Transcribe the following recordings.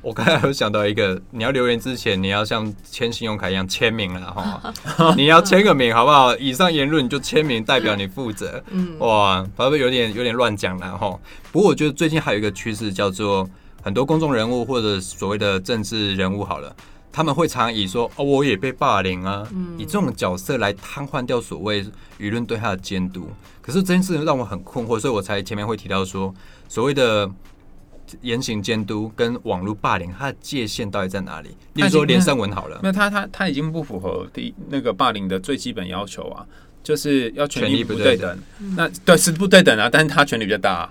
我刚才有想到一个，你要留言之前，你要像签信用卡一样签名了哈，你要签个名好不好？以上言论你就签名，代表你负责。嗯，哇，反正有点有点乱讲了哈？不过我觉得最近还有一个趋势，叫做很多公众人物或者所谓的政治人物好了，他们会常以说哦，我也被霸凌啊，以这种角色来瘫痪掉所谓舆论对他的监督。可是这件事情让我很困惑，所以我才前面会提到说所谓的。严刑监督跟网络霸凌，它的界限到底在哪里？例如说连胜文好了，那他他他已经不符合第那个霸凌的最基本要求啊，就是要权力不对等。那对是不对等啊，但是他权力比较大。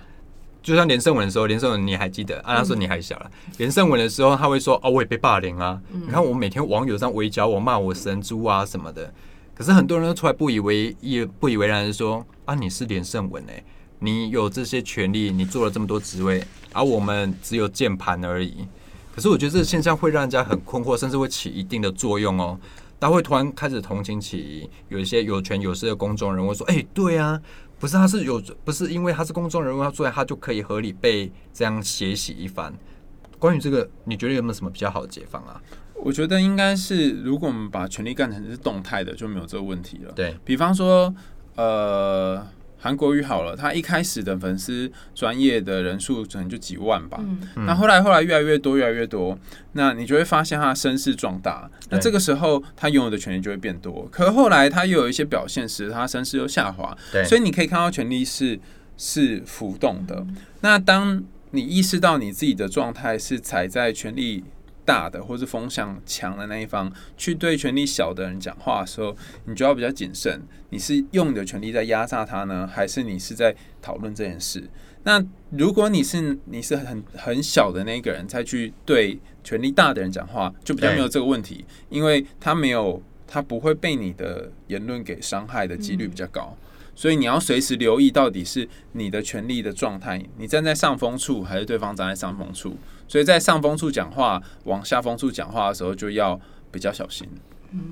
就像连胜文的时候，连胜文你还记得？啊，那时候你还小了。连胜文的时候，他会说：“哦，我也被霸凌啊！你看我每天网友上围剿我，骂我神猪啊什么的。”可是很多人都出来不以为意、不以为然的说：“啊，你是连胜文哎。”你有这些权利，你做了这么多职位，而我们只有键盘而已。可是我觉得这个现象会让人家很困惑，甚至会起一定的作用哦。他会突然开始同情起有一些有权有势的公众人物，说：“哎，对啊，不是他是有，不是因为他是公众人物，他出来他就可以合理被这样血洗一番。”关于这个，你觉得有没有什么比较好的解放啊？我觉得应该是，如果我们把权力干成是动态的，就没有这个问题了。对比方说，呃。韩国瑜好了，他一开始的粉丝专业的人数可能就几万吧，那后来后来越来越多越来越多，那你就会发现他声势壮大，那这个时候他拥有的权利就会变多。可后来他又有一些表现时他声势又下滑，所以你可以看到权力是是浮动的。那当你意识到你自己的状态是踩在权力。大的或是风向强的那一方去对权力小的人讲话的时候，你就要比较谨慎。你是用你的权力在压榨他呢，还是你是在讨论这件事？那如果你是你是很很小的那个人，再去对权力大的人讲话，就比较没有这个问题，因为他没有他不会被你的言论给伤害的几率比较高。所以你要随时留意，到底是你的权力的状态，你站在上风处，还是对方站在上风处？所以在上风处讲话，往下风处讲话的时候，就要比较小心。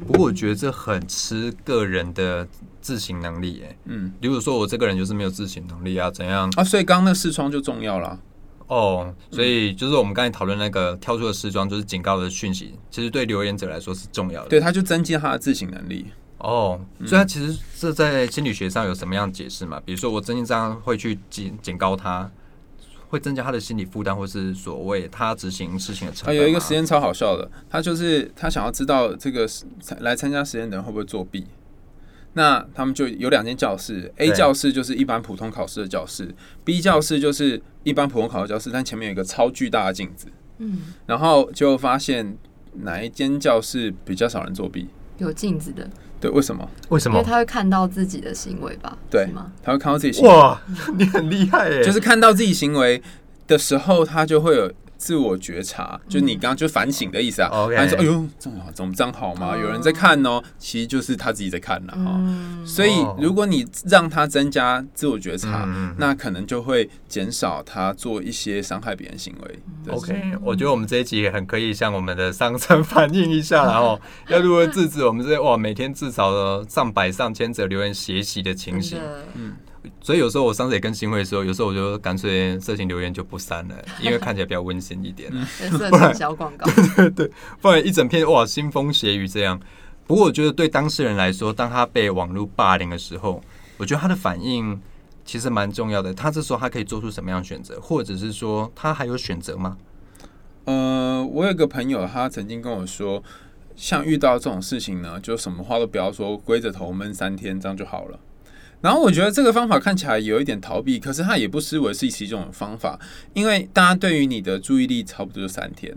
不过我觉得这很吃个人的自省能力，哎，嗯，比如说我这个人就是没有自省能力啊，怎样啊？所以刚刚那视窗就重要了。哦，所以就是我们刚才讨论那个跳出的视窗，就是警告的讯息，其实对留言者来说是重要的。对，他就增进他的自省能力。哦，所以他其实这在心理学上有什么样解释嘛？比如说我真心这样会去警警告他，会增加他的心理负担，或是所谓他执行事情的成本。有一个实验超好笑的，他就是他想要知道这个来参加实验的人会不会作弊。那他们就有两间教室，A 教室就是一般普通考试的教室，B 教室就是一般普通考试教室，但前面有一个超巨大的镜子。嗯，然后就发现哪一间教室比较少人作弊？有镜子的。对，为什么？为什么？因为他会看到自己的行为吧？对吗？他会看到自己行为。哇，你很厉害耶！就是看到自己行为的时候，他就会有。自我觉察，就你刚刚就反省的意思啊。他说：“哎呦，这样好，怎么这样好吗？有人在看哦，其实就是他自己在看了哈。所以，如果你让他增加自我觉察，那可能就会减少他做一些伤害别人行为。OK，我觉得我们这一集也很可以向我们的商城反映一下，然后 要如何制止我们这些哇，每天至少上百上千则留言学习的情形。嗯。所以有时候我上次也跟新会说，有时候我就干脆色情留言就不删了，因为看起来比较温馨一点。色情小广告，对对，不然一整篇哇腥风血雨这样。不过我觉得对当事人来说，当他被网络霸凌的时候，我觉得他的反应其实蛮重要的。他这时候他可以做出什么样选择，或者是说他还有选择吗？呃，我有个朋友，他曾经跟我说，像遇到这种事情呢，就什么话都不要说，龟着头闷三天，这样就好了。然后我觉得这个方法看起来有一点逃避，可是它也不失为是其中一种方法，因为大家对于你的注意力差不多就三天。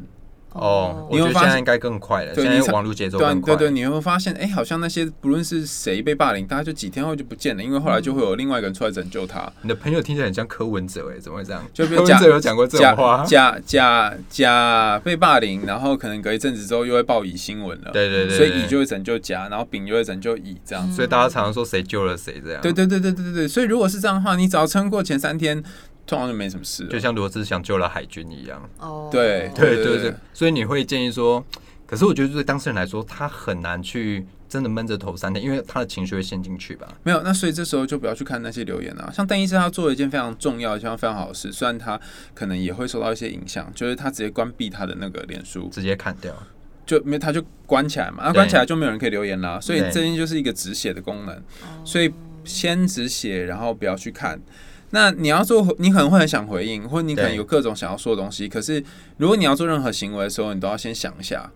哦，你会发现应该更快了。现在网络节奏更快。对对，你会发现，哎，好像那些不论是谁被霸凌，大家就几天后就不见了，因为后来就会有另外一个人出来拯救他。你的朋友听起来很像柯文哲，哎，怎么会这样？就柯文哲有讲过这种话，假假假被霸凌，然后可能隔一阵子之后又会报乙新闻了。对对对，所以乙就会拯救甲，然后丙就会拯救乙，这样。所以大家常常说谁救了谁这样。对对对对对对对，所以如果是这样的话，你只要撑过前三天。通常就没什么事，就像罗志祥救了海军一样。哦，对对对对，所以你会建议说，可是我觉得对当事人来说，他很难去真的闷着头三天，因为他的情绪会陷进去吧。没有，那所以这时候就不要去看那些留言啊。像邓医生他做了一件非常重要、一件非常好的事，虽然他可能也会受到一些影响，就是他直接关闭他的那个脸书，直接砍掉。就没他就关起来嘛，那关起来就没有人可以留言啦。所以这边就是一个止血的功能，所以先止血，然后不要去看。那你要做，你可能会很想回应，或者你可能有各种想要说的东西。可是如果你要做任何行为的时候，你都要先想一下。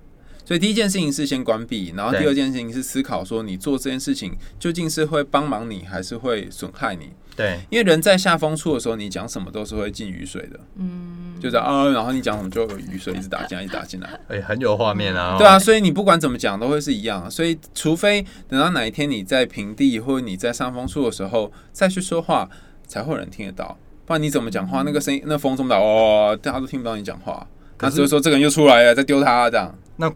所以第一件事情是先关闭，然后第二件事情是思考说你做这件事情究竟是会帮忙你，还是会损害你。对，因为人在下风处的时候，你讲什么都是会进雨水的。嗯，就是啊，然后你讲什么就有雨水一直打进来，一直打进来。哎，很有画面啊。对啊，所以你不管怎么讲都会是一样。所以除非等到哪一天你在平地或者你在上风处的时候再去说话，才会有人听得到。不然你怎么讲话，那个声音、那风这么大，哦，大家都听不到你讲话。那只会说这个人又出来了，再丢他这样。那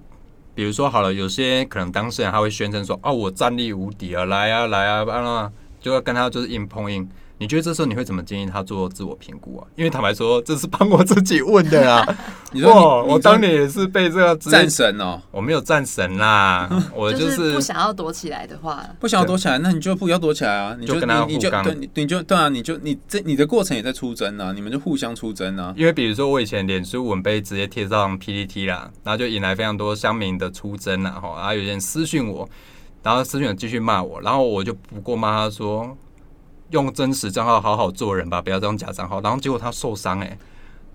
比如说好了，有些可能当事人他会宣称说：“哦，我战力无敌啊，来啊来啊，啊，就要跟他就是硬碰硬。”你觉得这时候你会怎么建议他做自我评估啊？因为坦白说，这是帮我自己问的啊。你说我当年也是被这个战神哦，我没有战神啦，我就是不想要躲起来的话，不想要躲起来，那你就不要躲起来啊，你就跟他你就对，你就对啊，你就你这你的过程也在出征啊，你们就互相出征啊。因为比如说我以前脸书文杯直接贴上 PPT 啦，然后就引来非常多乡民的出征啊，哈，然后有人私讯我，然后私讯继续骂我，然后我就不过骂他说。用真实账号好好做人吧，不要这种假账号。然后结果他受伤，哎，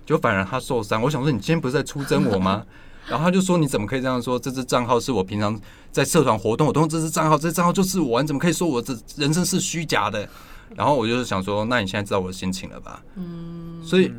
就反而他受伤。我想说，你今天不是在出征我吗？然后他就说，你怎么可以这样说？这支账号是我平常在社团活动，我都用这支账号，这账号就是我，你怎么可以说我这人生是虚假的？然后我就是想说，那你现在知道我的心情了吧？嗯，所以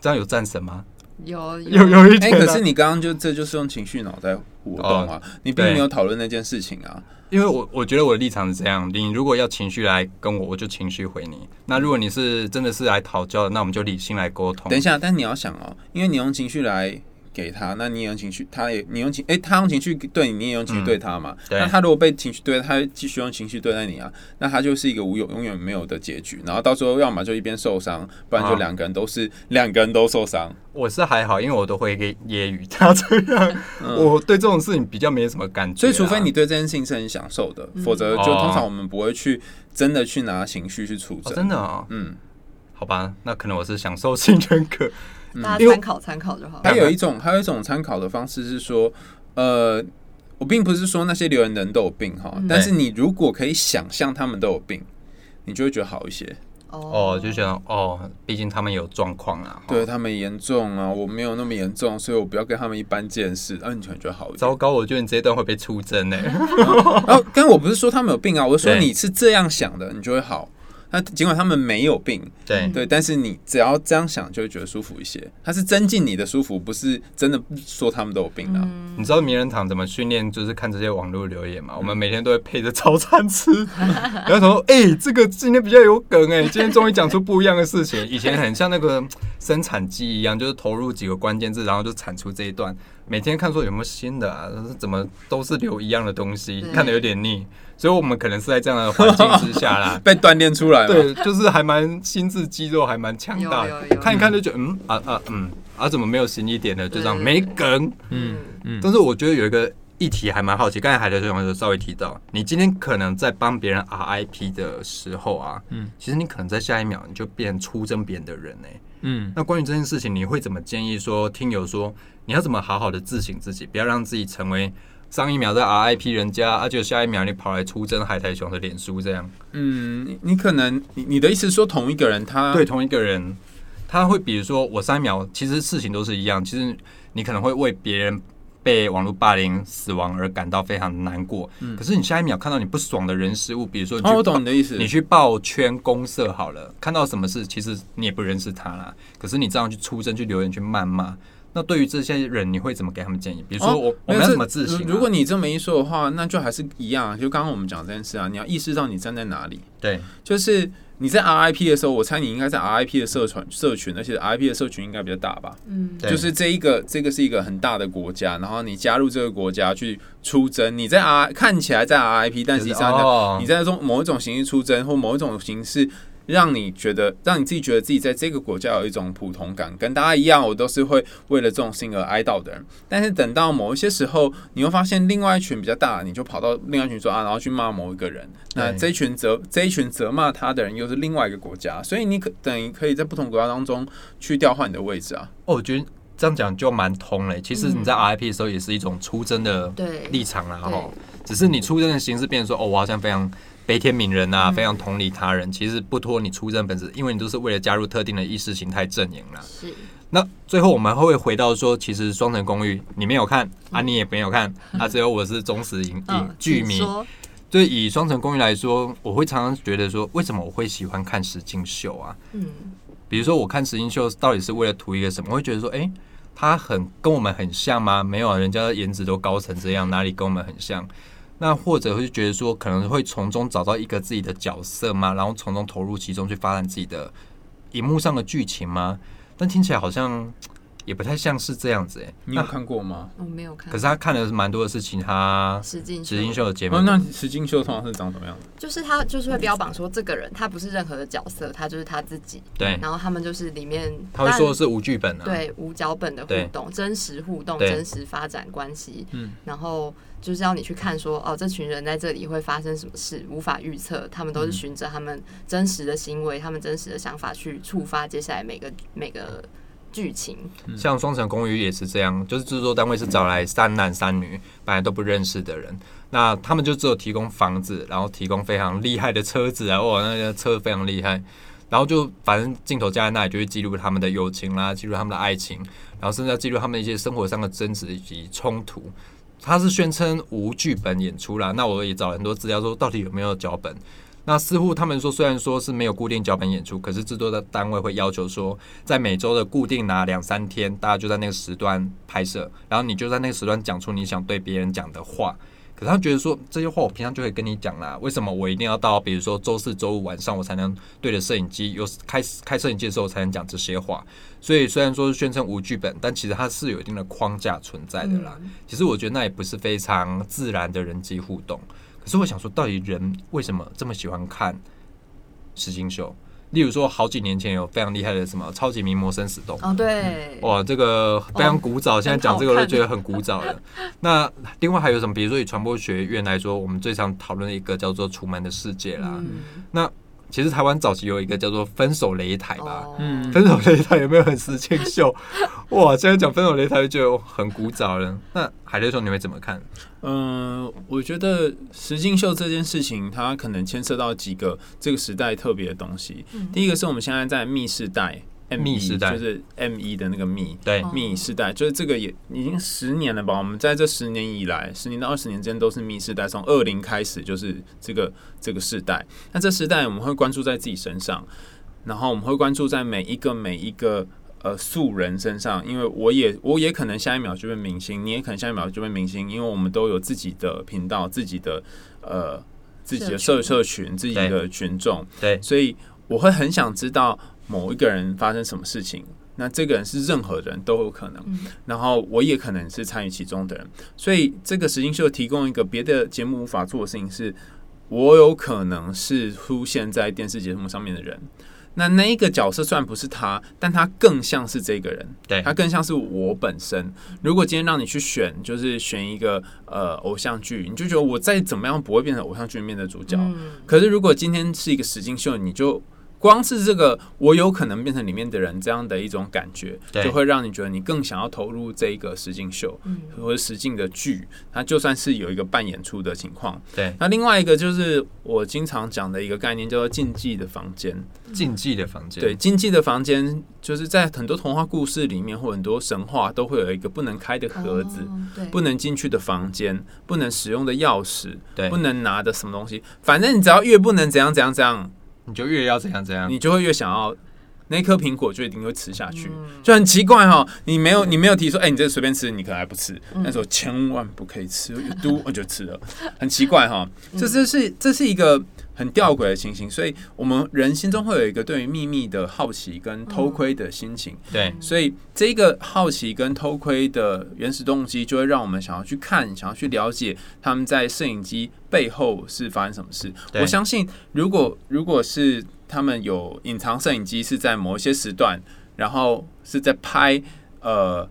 这样有战神吗？有有有一点，可是你刚刚就这就是用情绪脑在互动啊，你并没有讨论那件事情啊。因为我我觉得我的立场是这样，你如果要情绪来跟我，我就情绪回你。那如果你是真的是来讨教的，那我们就理性来沟通。等一下，但你要想哦，因为你用情绪来。给他，那你也用情绪，他也你用情，哎，他用情绪对你，你也用情绪对他嘛？那他如果被情绪对，他继续用情绪对待你啊，那他就是一个无有永远没有的结局。然后到时候要么就一边受伤，不然就两个人都是两个人都受伤。我是还好，因为我都会给揶揄他这样，我对这种事情比较没什么感觉。所以除非你对这件事情是很享受的，否则就通常我们不会去真的去拿情绪去出征。真的啊，嗯，好吧，那可能我是享受性人格。大家参考参考就好。还有一种，还有一种参考的方式是说，呃，我并不是说那些留言人都有病哈，但是你如果可以想象他们都有病，你就会觉得好一些。哦，就觉得哦，毕竟他们有状况啊，对他们严重啊，我没有那么严重，所以我不要跟他们一般见识，那你可能觉得好。糟糕，我觉得你这一段会被出征呢。然 后，刚我不是说他们有病啊，我是说你是这样想的，你就会好。那尽管他们没有病，对对，但是你只要这样想，就会觉得舒服一些。它是增进你的舒服，不是真的说他们都有病啊。你知道名人堂怎么训练？就是看这些网络留言嘛。我们每天都会配着早餐吃，然后说：“哎，这个今天比较有梗哎，今天终于讲出不一样的事情。以前很像那个生产机一样，就是投入几个关键字，然后就产出这一段。每天看说有没有新的啊？怎么都是留一样的东西，看的有点腻。”所以，我们可能是在这样的环境之下啦，被锻炼出来。对，就是还蛮心智肌肉还蛮强大的，看一看就觉得嗯啊啊嗯啊，怎么没有新一点的？就这样没梗。嗯嗯。但是我觉得有一个议题还蛮好奇，刚才海德学长就稍微提到，你今天可能在帮别人 RIP 的时候啊，嗯，其实你可能在下一秒你就变出征别人的人呢，嗯。那关于这件事情，你会怎么建议说听友说你要怎么好好的自省自己，不要让自己成为。上一秒在 RIP 人家，而且下一秒你跑来出征海苔熊的脸书，这样。嗯，你可能你你的意思说同一个人他对同一个人，他会比如说我上一秒其实事情都是一样，其实你可能会为别人被网络霸凌死亡而感到非常难过。嗯，可是你下一秒看到你不爽的人事物，比如说哦，我懂你的意思，你去报圈公社好了，看到什么事，其实你也不认识他啦，可是你这样去出征去留言去谩骂。那对于这些人，你会怎么给他们建议？比如说，我我们要怎么自省？如果你这么一说的话，那就还是一样。就刚刚我们讲这件事啊，你要意识到你站在哪里。对，就是你在 RIP 的时候，我猜你应该在 RIP 的社团社群，而且 RIP 的社群应该比较大吧？嗯，就是这一个，这个是一个很大的国家，然后你加入这个国家去出征，你在 R 看起来在 RIP，但实际上你在中某一种形式出征或某一种形式。让你觉得，让你自己觉得自己在这个国家有一种普通感，跟大家一样，我都是会为了这种事情而哀悼的人。但是等到某一些时候，你会发现另外一群比较大，你就跑到另外一群说啊，然后去骂某一个人。那对这一群责这一群责骂他的人又是另外一个国家，所以你可等于可以在不同国家当中去调换你的位置啊。哦，我觉得这样讲就蛮通嘞。其实你在 RIP 的时候也是一种出征的对立场啦，对吼。只是你出征的形式变成说，哦，我好像非常悲天悯人啊，嗯非常同理他人。其实不脱你出征本质，因为你都是为了加入特定的意识形态阵营啦。是那最后我们会回到说，其实《双城公寓》你没有看啊，你也没有看啊，只有我是忠实影影嗯，剧迷。请说就以《双城公寓》来说，我会常常觉得说，为什么我会喜欢看石金秀啊？嗯比如说我看石金秀到底是为了图一个什么？我会觉得说，诶，他很跟我们很像吗？没有啊，人家的颜值都高成这样，哪里跟我们很像？那或者会觉得说，可能会从中找到一个自己的角色吗？然后从中投入其中去发展自己的荧幕上的剧情吗？但听起来好像也不太像是这样子诶。你有看过吗？我没有看，可是他看的是蛮多的是其他实境实境秀的节目。哦，，那石金秀通常是长什么样子？就是他就是会标榜说这个人他不是任何的角色，他就是他自己，对，然后他们就是里面他会说的是无剧本啊，对无脚本的互动，真实互动，真实发展关系，嗯。然后就是要你去看说哦，这群人在这里会发生什么事，无法预测，他们都是嗯。循着他们真实的行为，他们真实的想法去触发接下来每个每个剧情，像《双城公寓》也是这样，就是制作单位是找来三男三女，本来都不认识的人，那他们就只有提供房子，然后提供非常厉害的车子啊，哇，那个车非常厉害，然后就反正镜头架在那里，就会记录他们的友情啦，记录他们的爱情，然后甚至要记录他们一些生活上的争执以及冲突。他是宣称无剧本演出啦，那我也找了很多资料说到底有没有脚本。那似乎他们说，虽然说是没有固定脚本演出，可是制作的单位会要求说，在每周的固定拿两三天，大家就在那个时段拍摄，然后你就在那个时段讲出你想对别人讲的话。可是他觉得说这些话我平常就可以跟你讲啦，为什么我一定要到比如说周四周五晚上我才能对着摄影机有开开摄影机的时候才能讲这些话？所以虽然说是宣称无剧本，但其实它是有一定的框架存在的啦。其实我觉得那也不是非常自然的人际互动。可是我想说，到底人为什么这么喜欢看实境秀？例如说，好几年前有非常厉害的什么《超级名模生死斗》，哦对，哇，这个非常古早，现在讲这个我都觉得很古早了。那另外还有什么？比如说以传播学院来说，我们最常讨论的一个叫做《楚门的世界》啦。嗯那其实台湾早期有一个叫做《分手擂台》吧。哦嗯分手擂台有没有很实境秀？哇，现在讲分手擂台就觉得很古早了。那海雷兄你会怎么看？嗯，我觉得实境秀这件事情，它可能牵涉到几个这个时代特别的东西。嗯第一个是我们现在在密室代，M 一世代就是 M 一的那个密。对哦密世代就是这个也已经十年了吧？我们在这十年以来，十年到二十年之间都是密世代，从二零开始就是这个这个世代。那这时代我们会关注在自己身上，然后我们会关注在每一个每一个呃素人身上，因为我也我也可能下一秒就变明星，你也可能下一秒就变明星，因为我们都有自己的频道、自己的呃自己的社社社群、自己的群众，对所以我会很想知道某一个人发生什么事情。那这个人是任何人都有可能，嗯然后我也可能是参与其中的人，所以这个实境秀提供一个别的节目无法做的事情是，我有可能是出现在电视节目上面的人。那那一个角色虽然不是他，但他更像是这个人，对他更像是我本身。如果今天让你去选，就是选一个呃偶像剧，你就觉得我再怎么样不会变成偶像剧里面的主角。嗯可是如果今天是一个实境秀，你就光是这个我有可能变成里面的人这样的一种感觉，就会让你觉得你更想要投入这一个实境秀嗯或者实境的剧。它就算是有一个扮演出的情况，对，那另外一个就是我经常讲的一个概念，叫做禁忌的房间。禁忌的房间，对，禁忌的房间就是在很多童话故事里面，或很多神话都会有一个不能开的盒子。哦对不能进去的房间，不能使用的钥匙，对不能拿的什么东西，反正你只要越不能怎样怎样怎样，你就越要怎样怎样。你就会越想要那颗苹果就一定会吃下去，嗯就很奇怪哈。你没有你没有提说，哎、你这个随便吃，你可能还不吃，嗯那时候千万不可以吃，一嘟我就吃了，很奇怪哈。嗯这这是这是一个很吊诡的情形，所以我们人心中会有一个对于秘密的好奇跟偷窥的心情。对，所以这个好奇跟偷窥的原始动机，就会让我们想要去看，想要去了解他们在摄影机背后是发生什么事。我相信，如果如果是他们有隐藏摄影机是在某一些时段，然后是在拍呃。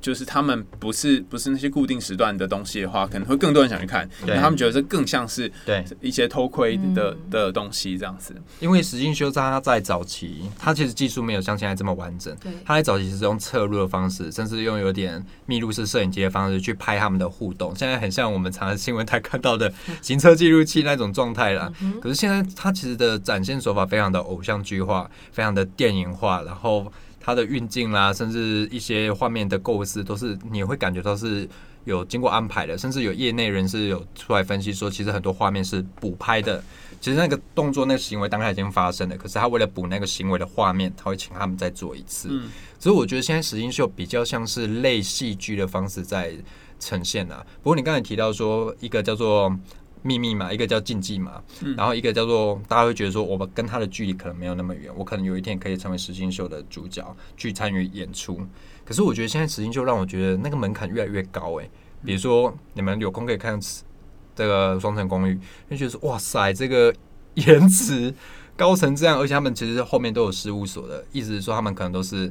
就是他们不是不是那些固定时段的东西的话，可能会更多人想去看，因为他们觉得这更像是对，一些偷窥的嗯的东西这样子。因为石进修他在早期，他其实技术没有像现在这么完整。对，他在早期是用侧录的方式，甚至用有点密录式摄影机的方式去拍他们的互动。现在很像我们常在新闻台看到的行车记录器那种状态啦。嗯可是现在他其实的展现手法非常的偶像剧化，非常的电影化，然后它的运镜啦，甚至一些画面的构思，都是你会感觉到是有经过安排的，甚至有业内人士有出来分析说，其实很多画面是补拍的。其实那个动作、那个行为当下已经发生了，可是他为了补那个行为的画面，他会请他们再做一次。嗯，所以我觉得现在实境秀比较像是类戏剧的方式在呈现啊。不过你刚才提到说，一个叫做秘密嘛，一个叫禁忌嘛，嗯然后一个叫做大家会觉得说，我们跟他的距离可能没有那么远，我可能有一天可以成为实境秀的主角，去参与演出。可是我觉得现在实境秀让我觉得那个门槛越来越高诶、比如说你们有空可以看这个《双层公寓》，就觉得说哇塞，这个颜值高成这样，而且他们其实后面都有事务所的，意思是说他们可能都是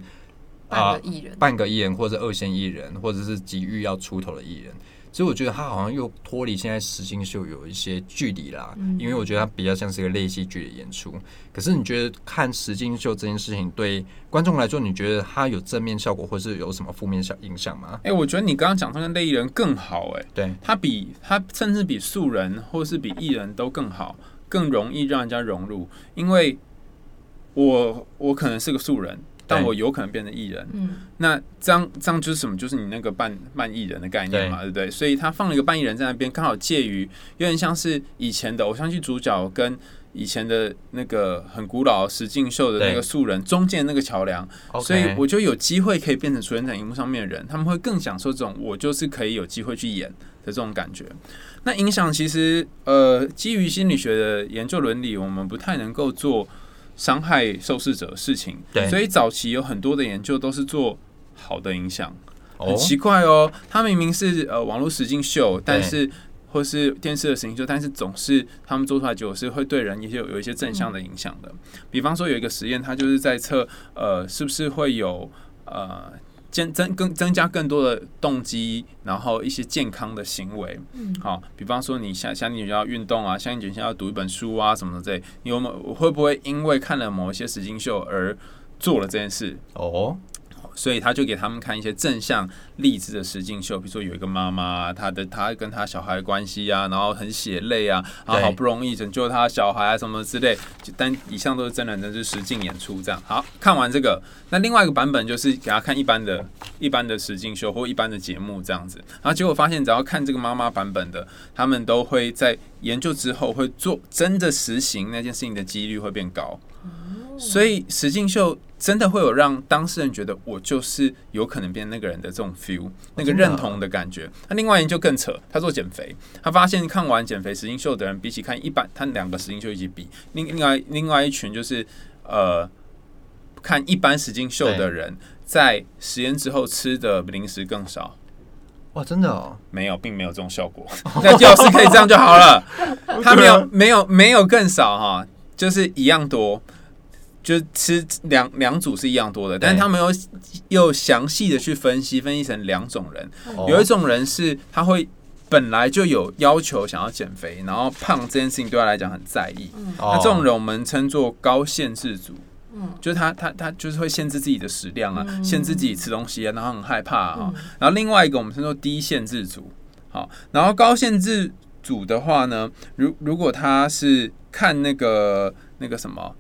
半个艺人，半个艺人或者二线艺人，或者是急于要出头的艺人。所以我觉得他好像又脱离现在实境秀有一些距离啦，嗯因为我觉得他比较像是一个类戏剧的演出。可是你觉得看实境秀这件事情对观众来说，你觉得它有正面效果，或是有什么负面效影响吗？哎、我觉得你刚刚讲这个类艺人更好、哎。对，他比他甚至比素人或是比艺人都更好，更容易让人家融入。因为我我可能是个素人，但我有可能变成艺人。嗯，那这样这样就是什么？就是你那个半半艺人的概念嘛，对不对？所以他放了一个半艺人在那边，刚好介于有点像是以前的偶像剧主角跟以前的那个很古老石敬秀的那个素人中间那个桥梁。所以我就有机会可以变成出现在荧幕上面的人，他们会更享受这种我就是可以有机会去演的这种感觉。那影响其实呃，基于心理学的研究伦理，我们不太能够做伤害受试者的事情，对。所以早期有很多的研究都是做好的影响。很哦，奇怪哦，他明明是呃网络实境秀，但是或是电视的实境秀，但是总是他们做出来结果是会对人也有有一些正向的影响的。比方说有一个实验，它就是在测呃是不是会有呃增增更增加更多的动机，然后一些健康的行为。嗯好，比方说你像像你要运动啊，像你现在要读一本书啊什么的这类，你有没有会不会因为看了某一些实境秀而做了这件事？哦，所以他就给他们看一些正向励志的实境秀，比如说有一个妈妈，她的她跟她小孩的关系啊，然后很血泪啊，然后好不容易拯救她小孩啊什么之类，就但以上都是真人的，就是实境演出这样。好看完这个，那另外一个版本就是给他看一般的、一般的实境秀或一般的节目这样子，然后结果发现只要看这个妈妈版本的，他们都会在研究之后会做真的实行那件事情的几率会变高。所以实境秀真的会有让当事人觉得我就是有可能变那个人的这种 feel，那个认同的感觉。那另外研究更扯，他做减肥，他发现看完减肥实境秀的人，比起看一般，他两个实境秀一起比，另另外另外一群就是呃看一般实境秀的人，在实验之后吃的零食更少。哇，真的哦，没有，并没有这种效果。那最好是可以这样就好了。他没有，没有，没有更少哈，就是一样多，就是吃两两组是一样多的，但是他们又又详细的去分析，分析成两种人。哦有一种人是他会本来就有要求想要减肥，然后胖这件事情对他来讲很在意。哦那这种人我们称作高限制组。嗯就是他他他就是会限制自己的食量啊，嗯限制自己吃东西啊，然后很害怕啊。嗯然后另外一个我们称作低限制组，好，然后高限制组的话呢，如如果他是看那个那个什么，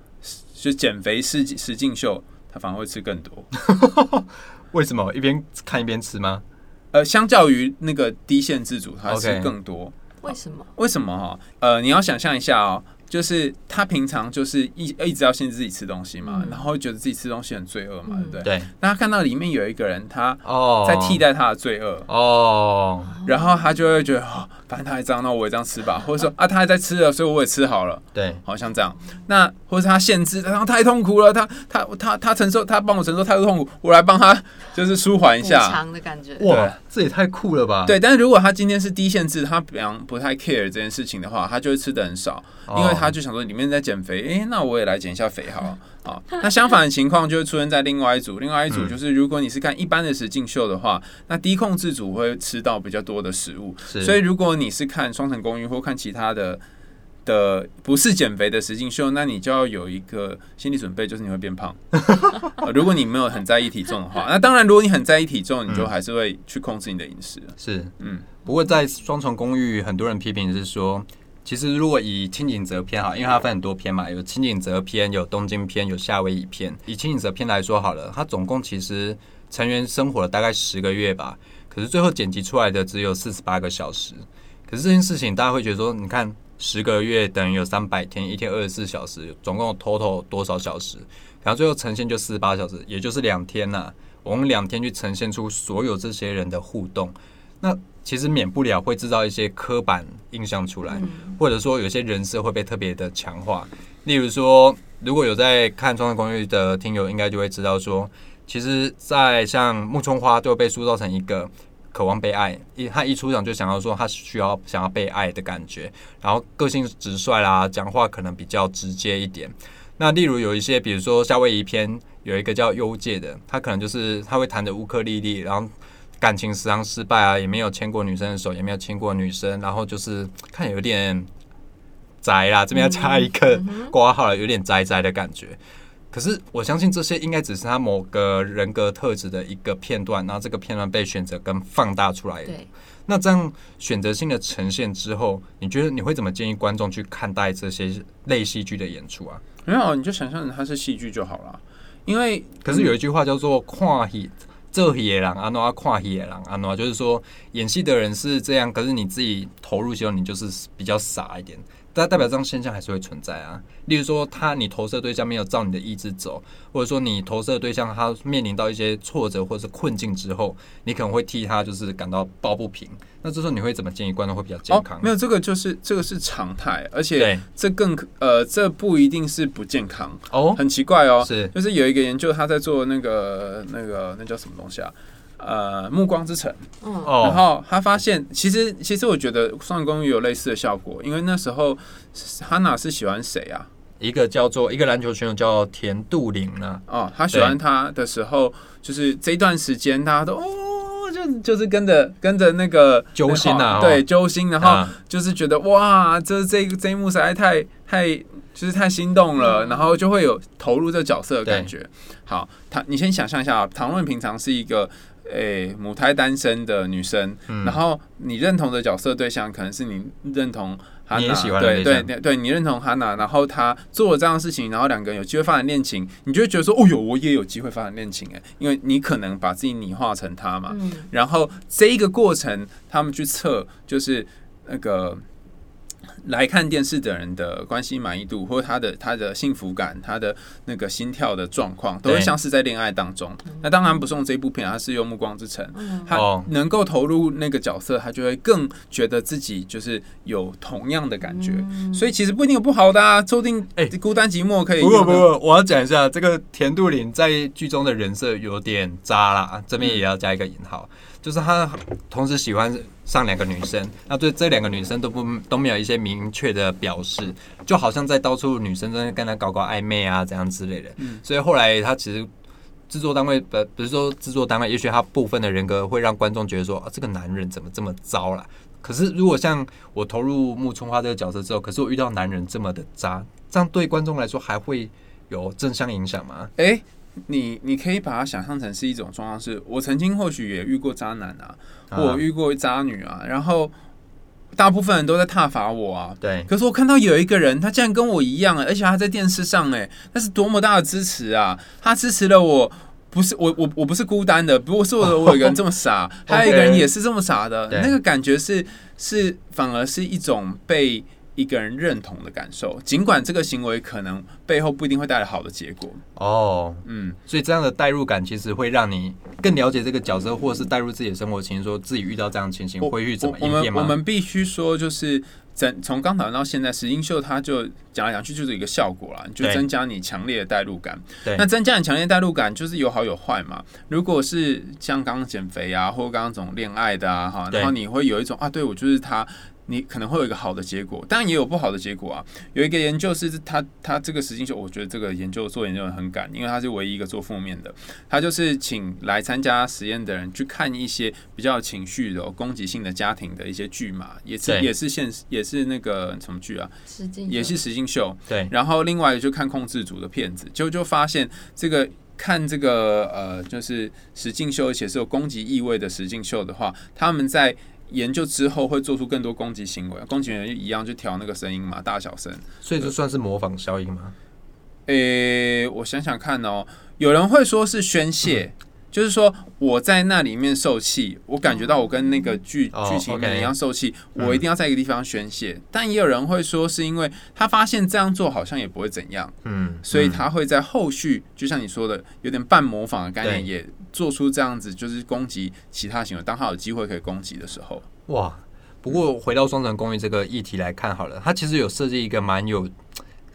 就减肥实实境秀，他反而会吃更多。为什么一边看一边吃吗？呃，相较于那个低限制组，他吃 OK 更多。为什么？为什么哈？呃，你要想象一下哦，就是他平常就是一一直要限制自己吃东西嘛，嗯。然后觉得自己吃东西很罪恶嘛，对嗯不对？对。那他看到里面有一个人，他哦，在替代他的罪恶，哦，然后他就会觉得，哦，反正他还这样，那我也这样吃吧，或者说啊，他还在吃了，所以我也吃好了，对，好像这样。那或者是他限制，然后太痛苦了，他他他他承受，他帮我承受太多痛苦，我来帮他就是舒缓一补下。偿的感觉。哇，这也太酷了吧？对，但是如果他今天是低限制，他比方不太 care 这件事情的话，他就会吃的很少，哦，因为他就想说里面在减肥，诶，那我也来减一下肥好了。好，那相反的情况就会出现在另外一组，另外一组嗯就是如果你是看一般的实境秀的话，那低控制组会吃到比较多的食物，所以如果你是看《双层公寓》或看其他的的不是减肥的实境秀，那你就要有一个心理准备，就是你会变胖。呃 如果你没有很在意体重的话，那当然如果你很在意体重，你就嗯。还是会去控制你的饮食。是，嗯，不过在双重公寓，很多人批评是说，其实如果以清景泽篇哈，因为它分很多篇嘛，有清景泽篇，有东京篇，有夏威夷篇。以清景泽篇来说好了，它总共其实成员生活了大概十个月吧，可是最后剪辑出来的只有四十八个小时。可是这件事情大家会觉得说，你看十个月等于有三百天，一天二十四小时，总共 total 多少小时？然后最后呈现就四十八小时，也就是两天呐、我们两天去呈现出所有这些人的互动，那其实免不了会制造一些刻板印象出来，嗯或者说有些人设会被特别的强化。例如说，如果有在看《双人公寓》的听友，应该就会知道说，其实，在像木村花就被塑造成一个渴望被爱，一他一出场就想要说他需要想要被爱的感觉，然后个性直率啦，讲话可能比较直接一点。那例如有一些，比如说夏威夷篇有一个叫幽界的，他可能就是他会弹着乌克丽丽，然后感情时常失败啊，也没有牵过女生的手，也没有亲过女生，然后就是 看有点 宅啦，这边要加一个挂号了，有点宅宅的感觉。可是我相信这些应该只是他某个人格特质的一个片段，然后这个片段被选择跟放大出来。对，那这样选择性的呈现之后，你觉得你会怎么建议观众去看待这些类戏剧的演出啊？没有，你就想象它是戏剧就好了。因为可是有一句话叫做“跨戏这戏的人安诺看戏的人安诺”，就是说演戏的人是这样，可是你自己投入时候，你就是比较傻一点。但代表这样现象还是会存在啊。例如说，他你投射对象没有照你的意志走，或者说你投射对象他面临到一些挫折或者是困境之后，你可能会替他就是感到抱不平。那这时候你会怎么建议观众会比较健康？哦、没有这个就是这个是常态，而且这更呃这不一定是不健康，哦，很奇怪哦。是就是有一个研究，他在做那个那个那叫什么东西啊？呃，暮光之城。嗯，然哦，后他发现，其实其实我觉得《双人公寓》有类似的效果，因为那时候哈娜是喜欢谁啊？一个叫做一个篮球选手叫田杜林呢、哦，他喜欢他的时候，就是这一段时间，大家都哦，就就是跟着跟着那个揪心啊哦对，揪心，然后啊就是觉得哇，这这这一幕实在太太就是太心动了，嗯然后就会有投入这角色的感觉。好，唐，你先想象一下啊，唐润平常是一个。诶，母胎单身的女生，嗯。然后你认同的角色对象可能是你认同哈娜，对对对你认同哈娜，然后她做了这样的事情，然后两个人有机会发展恋情，你就会觉得说，哦哟，我也有机会发展恋情哎，因为你可能把自己拟化成他嘛，嗯，然后这一个过程，他们去测就是那个来看电视的人的关系满意度，或者他的他的幸福感，他的那个心跳的状况，都会像是在恋爱当中。那当然不是用这部片，他是用《暮光之城》，嗯他哦能够投入那个角色，他就会更觉得自己就是有同样的感觉。嗯所以其实不一定有不好的啊，说不定哎孤单寂寞可以不过。不过，我要讲一下这个田杜林在剧中的人设有点渣啦，这边也要加一个引号，就是他同时喜欢上两个女生，那对这两个女生都不都没有一些明确的表示，就好像在到处女生在跟他搞搞暧昧啊，怎样之类的。嗯所以后来他其实制作单位不不是说制作单位，也许他部分的人格会让观众觉得说啊，这个男人怎么这么糟啦？可是如果像我投入木村花这个角色之后，可是我遇到男人这么的渣，这样对观众来说还会有正向影响吗？哎、你你可以把它想象成是一种状况，是我曾经或许也遇过渣男啊，或我遇过渣女啊，然后大部分人都在挞伐我啊。对，可是我看到有一个人，他竟然跟我一样、而且他在电视上、哎，那是多么大的支持啊！他支持了我，不是我我我不是孤单的，不是我 我有一个人这么傻，还有一个人也是这么傻的，那个感觉是是反而是一种被一个人认同的感受，尽管这个行为可能背后不一定会带来好的结果。哦，嗯，所以这样的代入感其实会让你更了解这个角色，或者是带入自己的生活情境，说自己遇到这样的情形我会去怎么我我应变吗？们我们必须说，就是整从刚讨论到现在，石英秀他就讲来讲去就是一个效果啦，就增加你强烈的代入感。对那增加你强烈代入感，就是有好有坏嘛。如果是像刚刚减肥啊，或刚刚这种恋爱的啊，哈，然后你会有一种啊，对我就是他。你可能会有一个好的结果，当然也有不好的结果啊。有一个研究是他他这个实境秀，我觉得这个研究做研究人很敢，因为他是唯一一个做负面的。他就是请来参加实验的人去看一些比较情绪的、有攻击性的家庭的一些剧嘛，也是也是现实，也是那个什么剧啊，实境也是实境秀。对然后另外就看控制组的片子，就就发现这个看这个呃，就是实境秀，而且是有攻击意味的实境秀的话，他们在研究之后会做出更多攻击行为，攻击人一样就调那个声音嘛，大小声。所以这算是模仿效应吗？诶、我想想看哦，有人会说是宣泄。就是说，我在那里面受气，我感觉到我跟那个剧哦剧情里面一样受气，嗯我一定要在一个地方宣泄。但也有人会说，是因为他发现这样做好像也不会怎样，嗯，所以嗯他会在后续，就像你说的，有点半模仿的概念，也做出这样子，就是攻击其他行为。当他有机会可以攻击的时候，哇。不过回到双城公寓这个议题来看好了，它其实有设计一个蛮有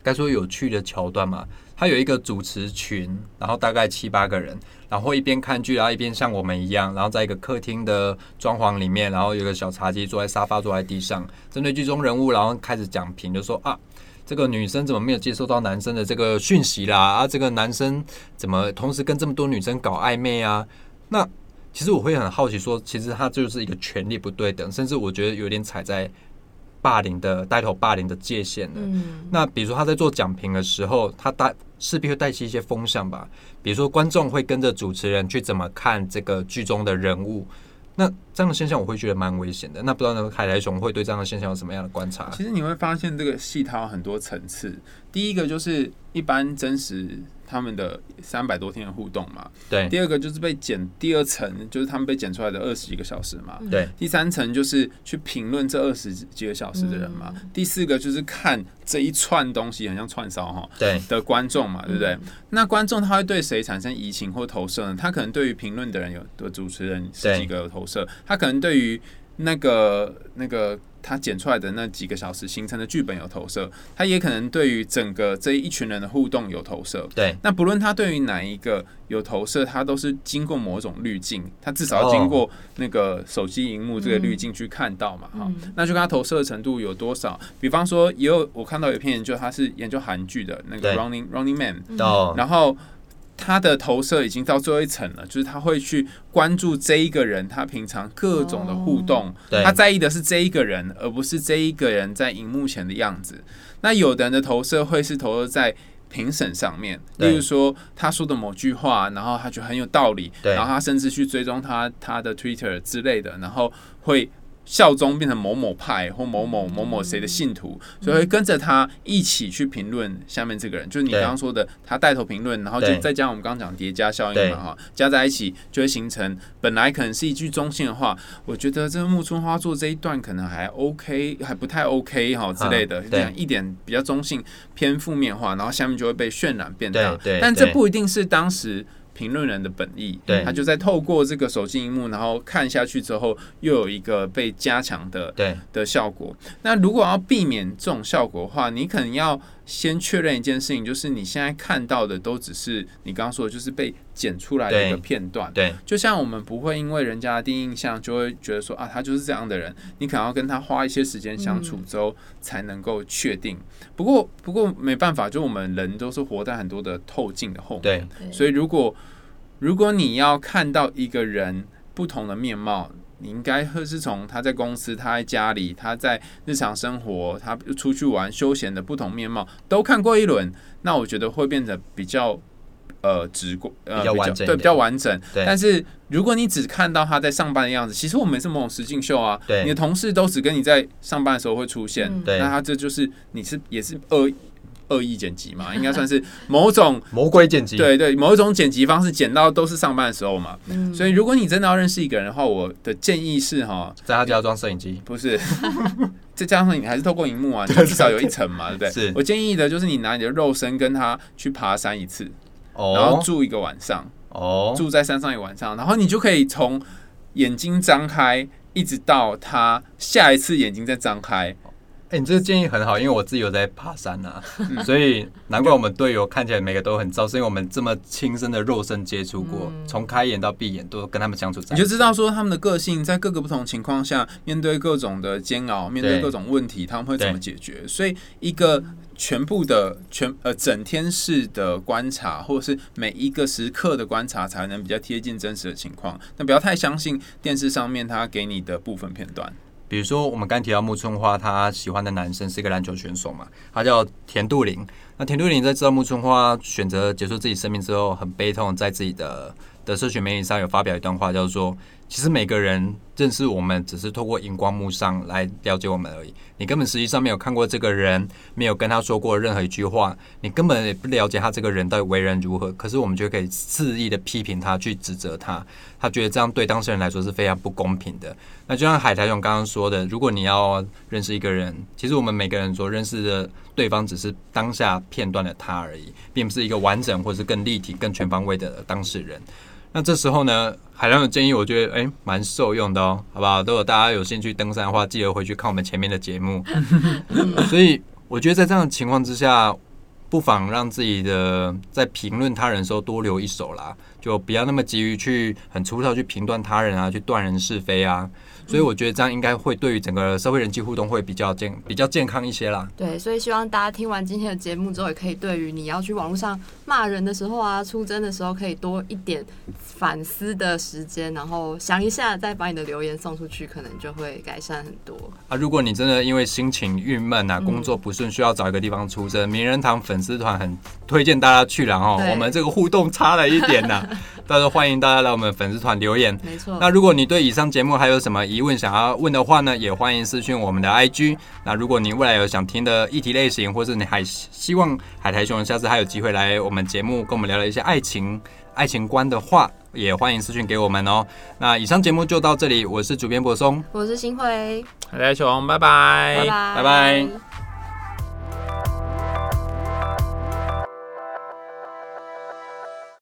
该说有趣的桥段嘛。它有一个主持群，然后大概七八个人，然后一边看剧，然后一边像我们一样，然后在一个客厅的装潢里面，然后有个小茶几，坐在沙发，坐在地上，针对剧中人物，然后开始讲评，就说啊，这个女生怎么没有接收到男生的这个讯息啦？啊，这个男生怎么同时跟这么多女生搞暧昧啊？那其实我会很好奇说，其实他就是一个权力不对等，甚至我觉得有点踩在霸凌的带头霸凌的界限了。嗯，那比如说他在做讲评的时候，他带势必会带起一些风向吧。比如说观众会跟着主持人去怎么看这个剧中的人物，那这样的现象我会觉得蛮危险的。那不知道那个，海苔熊会对这样的现象有什么样的观察？其实你会发现这个戏它有很多层次。第一个就是一般真实他们的三百多天的互动嘛，对。第二个就是被剪，第二层就是他们被剪出来的二十几个小时嘛，对。第三层就是去评论这二十几个小时的人嘛，嗯。第四个就是看这一串东西，很像串烧哈对。的观众嘛，对不对？嗯。那观众他会对谁产生移情或投射呢？他可能对于评论的人有的主持人十几个有投射，他可能对于那个那个他剪出来的那几个小时形成的剧本有投射，他也可能对于整个这一群人的互动有投射。对。那不论他对于哪一个有投射，他都是经过某种滤镜，他至少要经过那个手机荧幕这个滤镜去看到嘛，哈、嗯。那就跟他投射的程度有多少。比方说，也有我看到有一篇研究，他是研究韩剧的那个 Running Running Man，哦，然后他的投射已经到最后一层了，就是他会去关注这一个人他平常各种的互动，对他在意的是这一个人，而不是这一个人在荧幕前的样子。那有的人的投射会是投射在。评审上面，例如说他说的某句话，然后他觉得很有道理，然后他甚至去追踪他他的 Twitter 之类的，然后会效忠变成某某派或某某某某谁的信徒，所以会跟着他一起去评论下面这个人，就是你刚刚说的，他带头评论，然后就再加上我们刚刚讲叠加效应嘛哈，加在一起就会形成本来可能是一句中性的话，我觉得这个木村花做这一段可能还 OK，还不太 OK 哈之类的，啊这样一点比较中性偏负面化，然后下面就会被渲染变大。但这不一定是当时。评论人的本意，对他就在透过这个手机荧幕，然后看下去之后，又有一个被加强的对的效果。那如果要避免这种效果的话，你可能要先确认一件事情，就是你现在看到的都只是你刚刚说的，就是被剪出来的一个片段。对就像我们不会因为人家的第一印象就会觉得说啊，他就是这样的人，你可能要跟他花一些时间相处之后才能够确定。不过，不过没办法，就我们人都是活在很多的透镜的后面。对对所以如果如果你要看到一个人不同的面貌，你应该会是从他在公司、他在家里、他在日常生活、他出去玩、休闲的不同面貌都看过一轮，那我觉得会变得比较呃直观，呃比较完整对比较完整。但是如果你只看到他在上班的样子，其实我们是某种实境秀啊。对你的同事都只跟你在上班的时候会出现，嗯那他这就是你是也是恶恶意剪辑嘛，应该算是某种 魔鬼剪辑，对对某一种剪辑方式，剪到都是上班的时候嘛。嗯所以如果你真的要认识一个人的话，我的建议是哈，在他家装摄影机，不是，再加上你还是透过荧幕啊，你至少有一层嘛，对不对？是我建议的就是你拿你的肉身跟他去爬山一次，然后哦住一个晚上，哦，住在山上一个晚上，然后你就可以从眼睛张开，一直到他下一次眼睛再张开。哎、你这个建议很好，因为我自己有在爬山啊，嗯所以难怪我们队友看起来每个都很糟，是因为我们这么亲身的肉身接触过，嗯从开眼到闭眼都跟他们相处在，你就知道说他们的个性在各个不同情况下，面对各种的煎熬，面对对各种问题，他们会怎么解决。所以一个全部的全呃整天式的观察，或者是每一个时刻的观察，才能比较贴近真实的情况。但不要太相信电视上面他给你的部分片段。比如说，我们刚提到木村花，他喜欢的男生是一个篮球选手嘛，他叫田杜林。那田杜林在知道木村花选择结束自己生命之后，很悲痛，在自己的的社群媒体上有发表一段话，叫做：其实每个人认识我们，只是透过荧光幕上来了解我们而已。你根本实际上没有看过这个人，没有跟他说过任何一句话，你根本也不了解他这个人到底为人如何。可是我们就可以肆意的批评他，去指责他，他觉得这样对当事人来说是非常不公平的。那就像海苔熊刚刚说的，如果你要认识一个人，其实我们每个人所认识的对方只是当下片段的他而已，并不是一个完整或是更立体、更全方位的当事人。那这时候呢，海浪的建议我觉得诶蛮受用的哦，好不好？如果大家有兴趣登山的话，记得回去看我们前面的节目。所以我觉得在这样的情况之下，不妨让自己的在评论他人的时候多留一手啦，就不要那么急于去很粗糙去评断他人啊，去断人是非啊。所以我觉得这样应该会对于整个社会人际互动会比较健比较健康一些啦。对，所以希望大家听完今天的节目之后，也可以对于你要去网络上骂人的时候啊、出征的时候，可以多一点反思的时间，然后想一下，再把你的留言送出去，可能就会改善很多。啊，如果你真的因为心情郁闷啊，工作不顺，需要找一个地方出征，名人堂粉丝团很推荐大家去了哦。我们这个互动差了一点呐，到时候欢迎大家来我们粉丝团留言。没错，那如果你对以上节目还有什么疑问想要问的话呢，也欢迎私讯我们的 IG。那如果你未来有想听的议题类型，或是你还希望海苔熊下次还有机会来我们节目跟我们聊聊一些爱情爱情观的话，也欢迎私讯给我们哦。那以上节目就到这里，我是主编柏松，我是新辉，海苔熊，拜拜拜拜，拜拜